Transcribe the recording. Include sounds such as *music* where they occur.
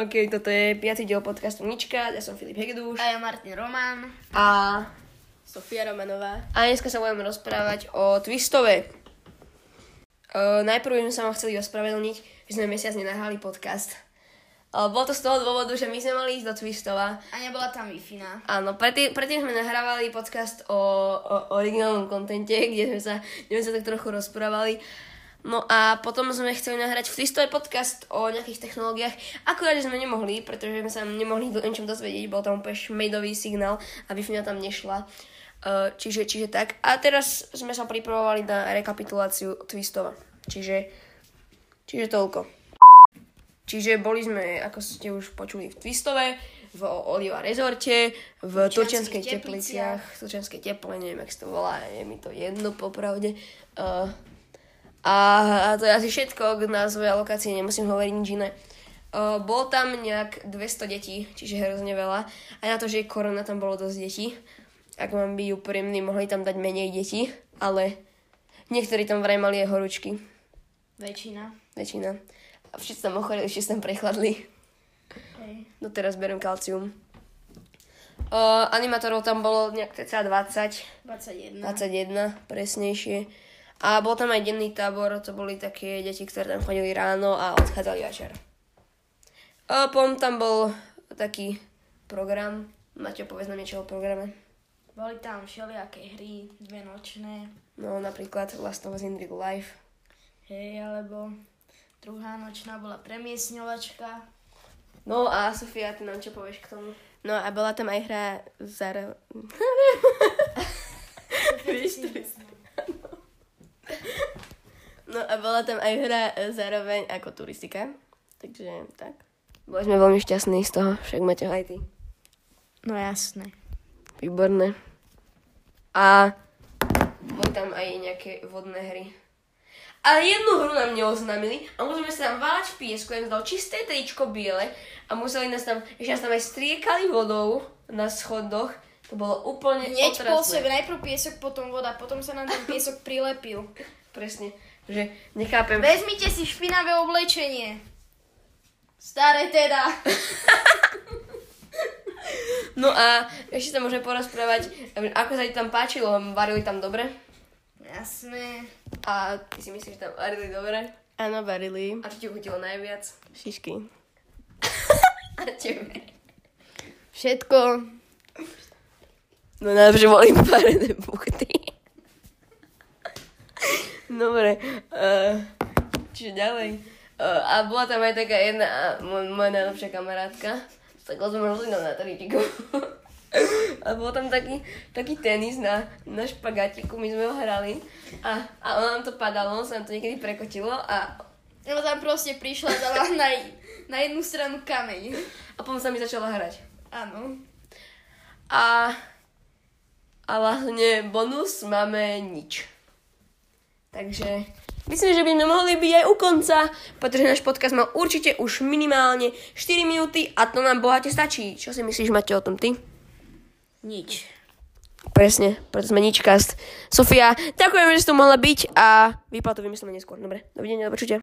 OK, toto je piatý diel podcastu Nička, ja som Filip Hegedúš. A ja Martin Roman. A, Sofia Romanová. a dneska sa budeme rozprávať o Twistove. Uh, najprv by sme sa vám chceli ospravedlniť, že sme mesiac nenahrali podcast. Uh, bolo to z toho dôvodu, že my sme mali ísť do Twistova. A nebola tam wi Áno, predtým, predtým sme nahrávali podcast o, o originálnom kontente, kde sme sa, kde sme sa tak trochu rozprávali. No a potom sme chceli nahrať v Twistove podcast o nejakých technológiách. Akurát, sme nemohli, pretože sme sa nemohli do ničom dozvedieť. Bol tam úplne šmejdový signál a wi tam nešla. Uh, čiže, čiže tak. A teraz sme sa pripravovali na rekapituláciu Twistova. Čiže, čiže toľko. Čiže boli sme, ako ste už počuli, v Twistove, v Oliva rezorte, v Turčianskej tepliciach, Turčianskej teple, neviem, jak sa to volá, je mi to jedno popravde. Uh, a, a to je asi všetko k názve a lokácii, nemusím hovoriť nič iné. Uh, bolo tam nejak 200 detí, čiže hrozne veľa. A na to, že je korona, tam bolo dosť detí. Ak mám byť úprimný, mohli tam dať menej detí, ale niektorí tam vraj mali aj horúčky. Väčšina. Väčšina. A všetci tam ochoreli, všetci tam prechladli. Hej. No teraz berem kalcium. Uh, animátorov tam bolo nejak cca 20, 21. 21 presnejšie. A bol tam aj denný tábor, to boli také deti, ktoré tam chodili ráno a odchádzali večer. A potom tam bol taký program. Máte povedz nám niečo o programe? Boli tam všelijaké hry, dve nočné. No napríklad Last of Us in Real Life. Hej, alebo druhá nočná bola premiesňovačka. No a Sofia, ty nám čo povieš k tomu? No a bola tam aj hra Zara... *laughs* No a bola tam aj hra e, zároveň ako turistika. Takže tak. Boli sme veľmi šťastní z toho, však máte aj ty. No jasné. Výborné. A boli tam aj nejaké vodné hry. Ale jednu hru nám neoznámili a museli sa tam váľať v piesku, ja dal čisté tričko biele a museli nás tam, ešte nás tam aj striekali vodou na schodoch. To bolo úplne Hneď po sebe, najprv piesok, potom voda, potom sa nám ten piesok prilepil. *laughs* Presne. Že nechápem. Vezmite si špinavé oblečenie. Staré teda. *laughs* No a ešte sa môžeme porozprávať, ako sa ti tam páčilo, varili tam dobre? Jasné. A ty si myslíš, že tam varili dobre? Áno, varili A čo ti chutilo najviac? šišky. *laughs* A tebe? Všetko. No najlepšie boli varené buchty. Dobre. Uh, čiže ďalej. Uh, a bola tam aj taká jedna mo- moja najlepšia kamarátka. Tak sme rozlinou na tričku. *laughs* A bol tam taký, taký tenis na, na špagátiku, my sme ho hrali a, a ono nám to padalo, sa nám to niekedy prekotilo a, No tam proste prišla dala na, na jednu stranu kameň. a potom sa mi začala hrať. Áno. A, a vlastne bonus máme nič. Takže myslím, že by sme mohli byť aj u konca, pretože náš podcast mal určite už minimálne 4 minúty a to nám bohate stačí. Čo si myslíš, Mate, o tom ty? Nič. Presne, preto sme ničkast. Sofia, ďakujem, že si tu mohla byť a výplatu vymyslíme neskôr. Dobre, dovidenia, do počutia.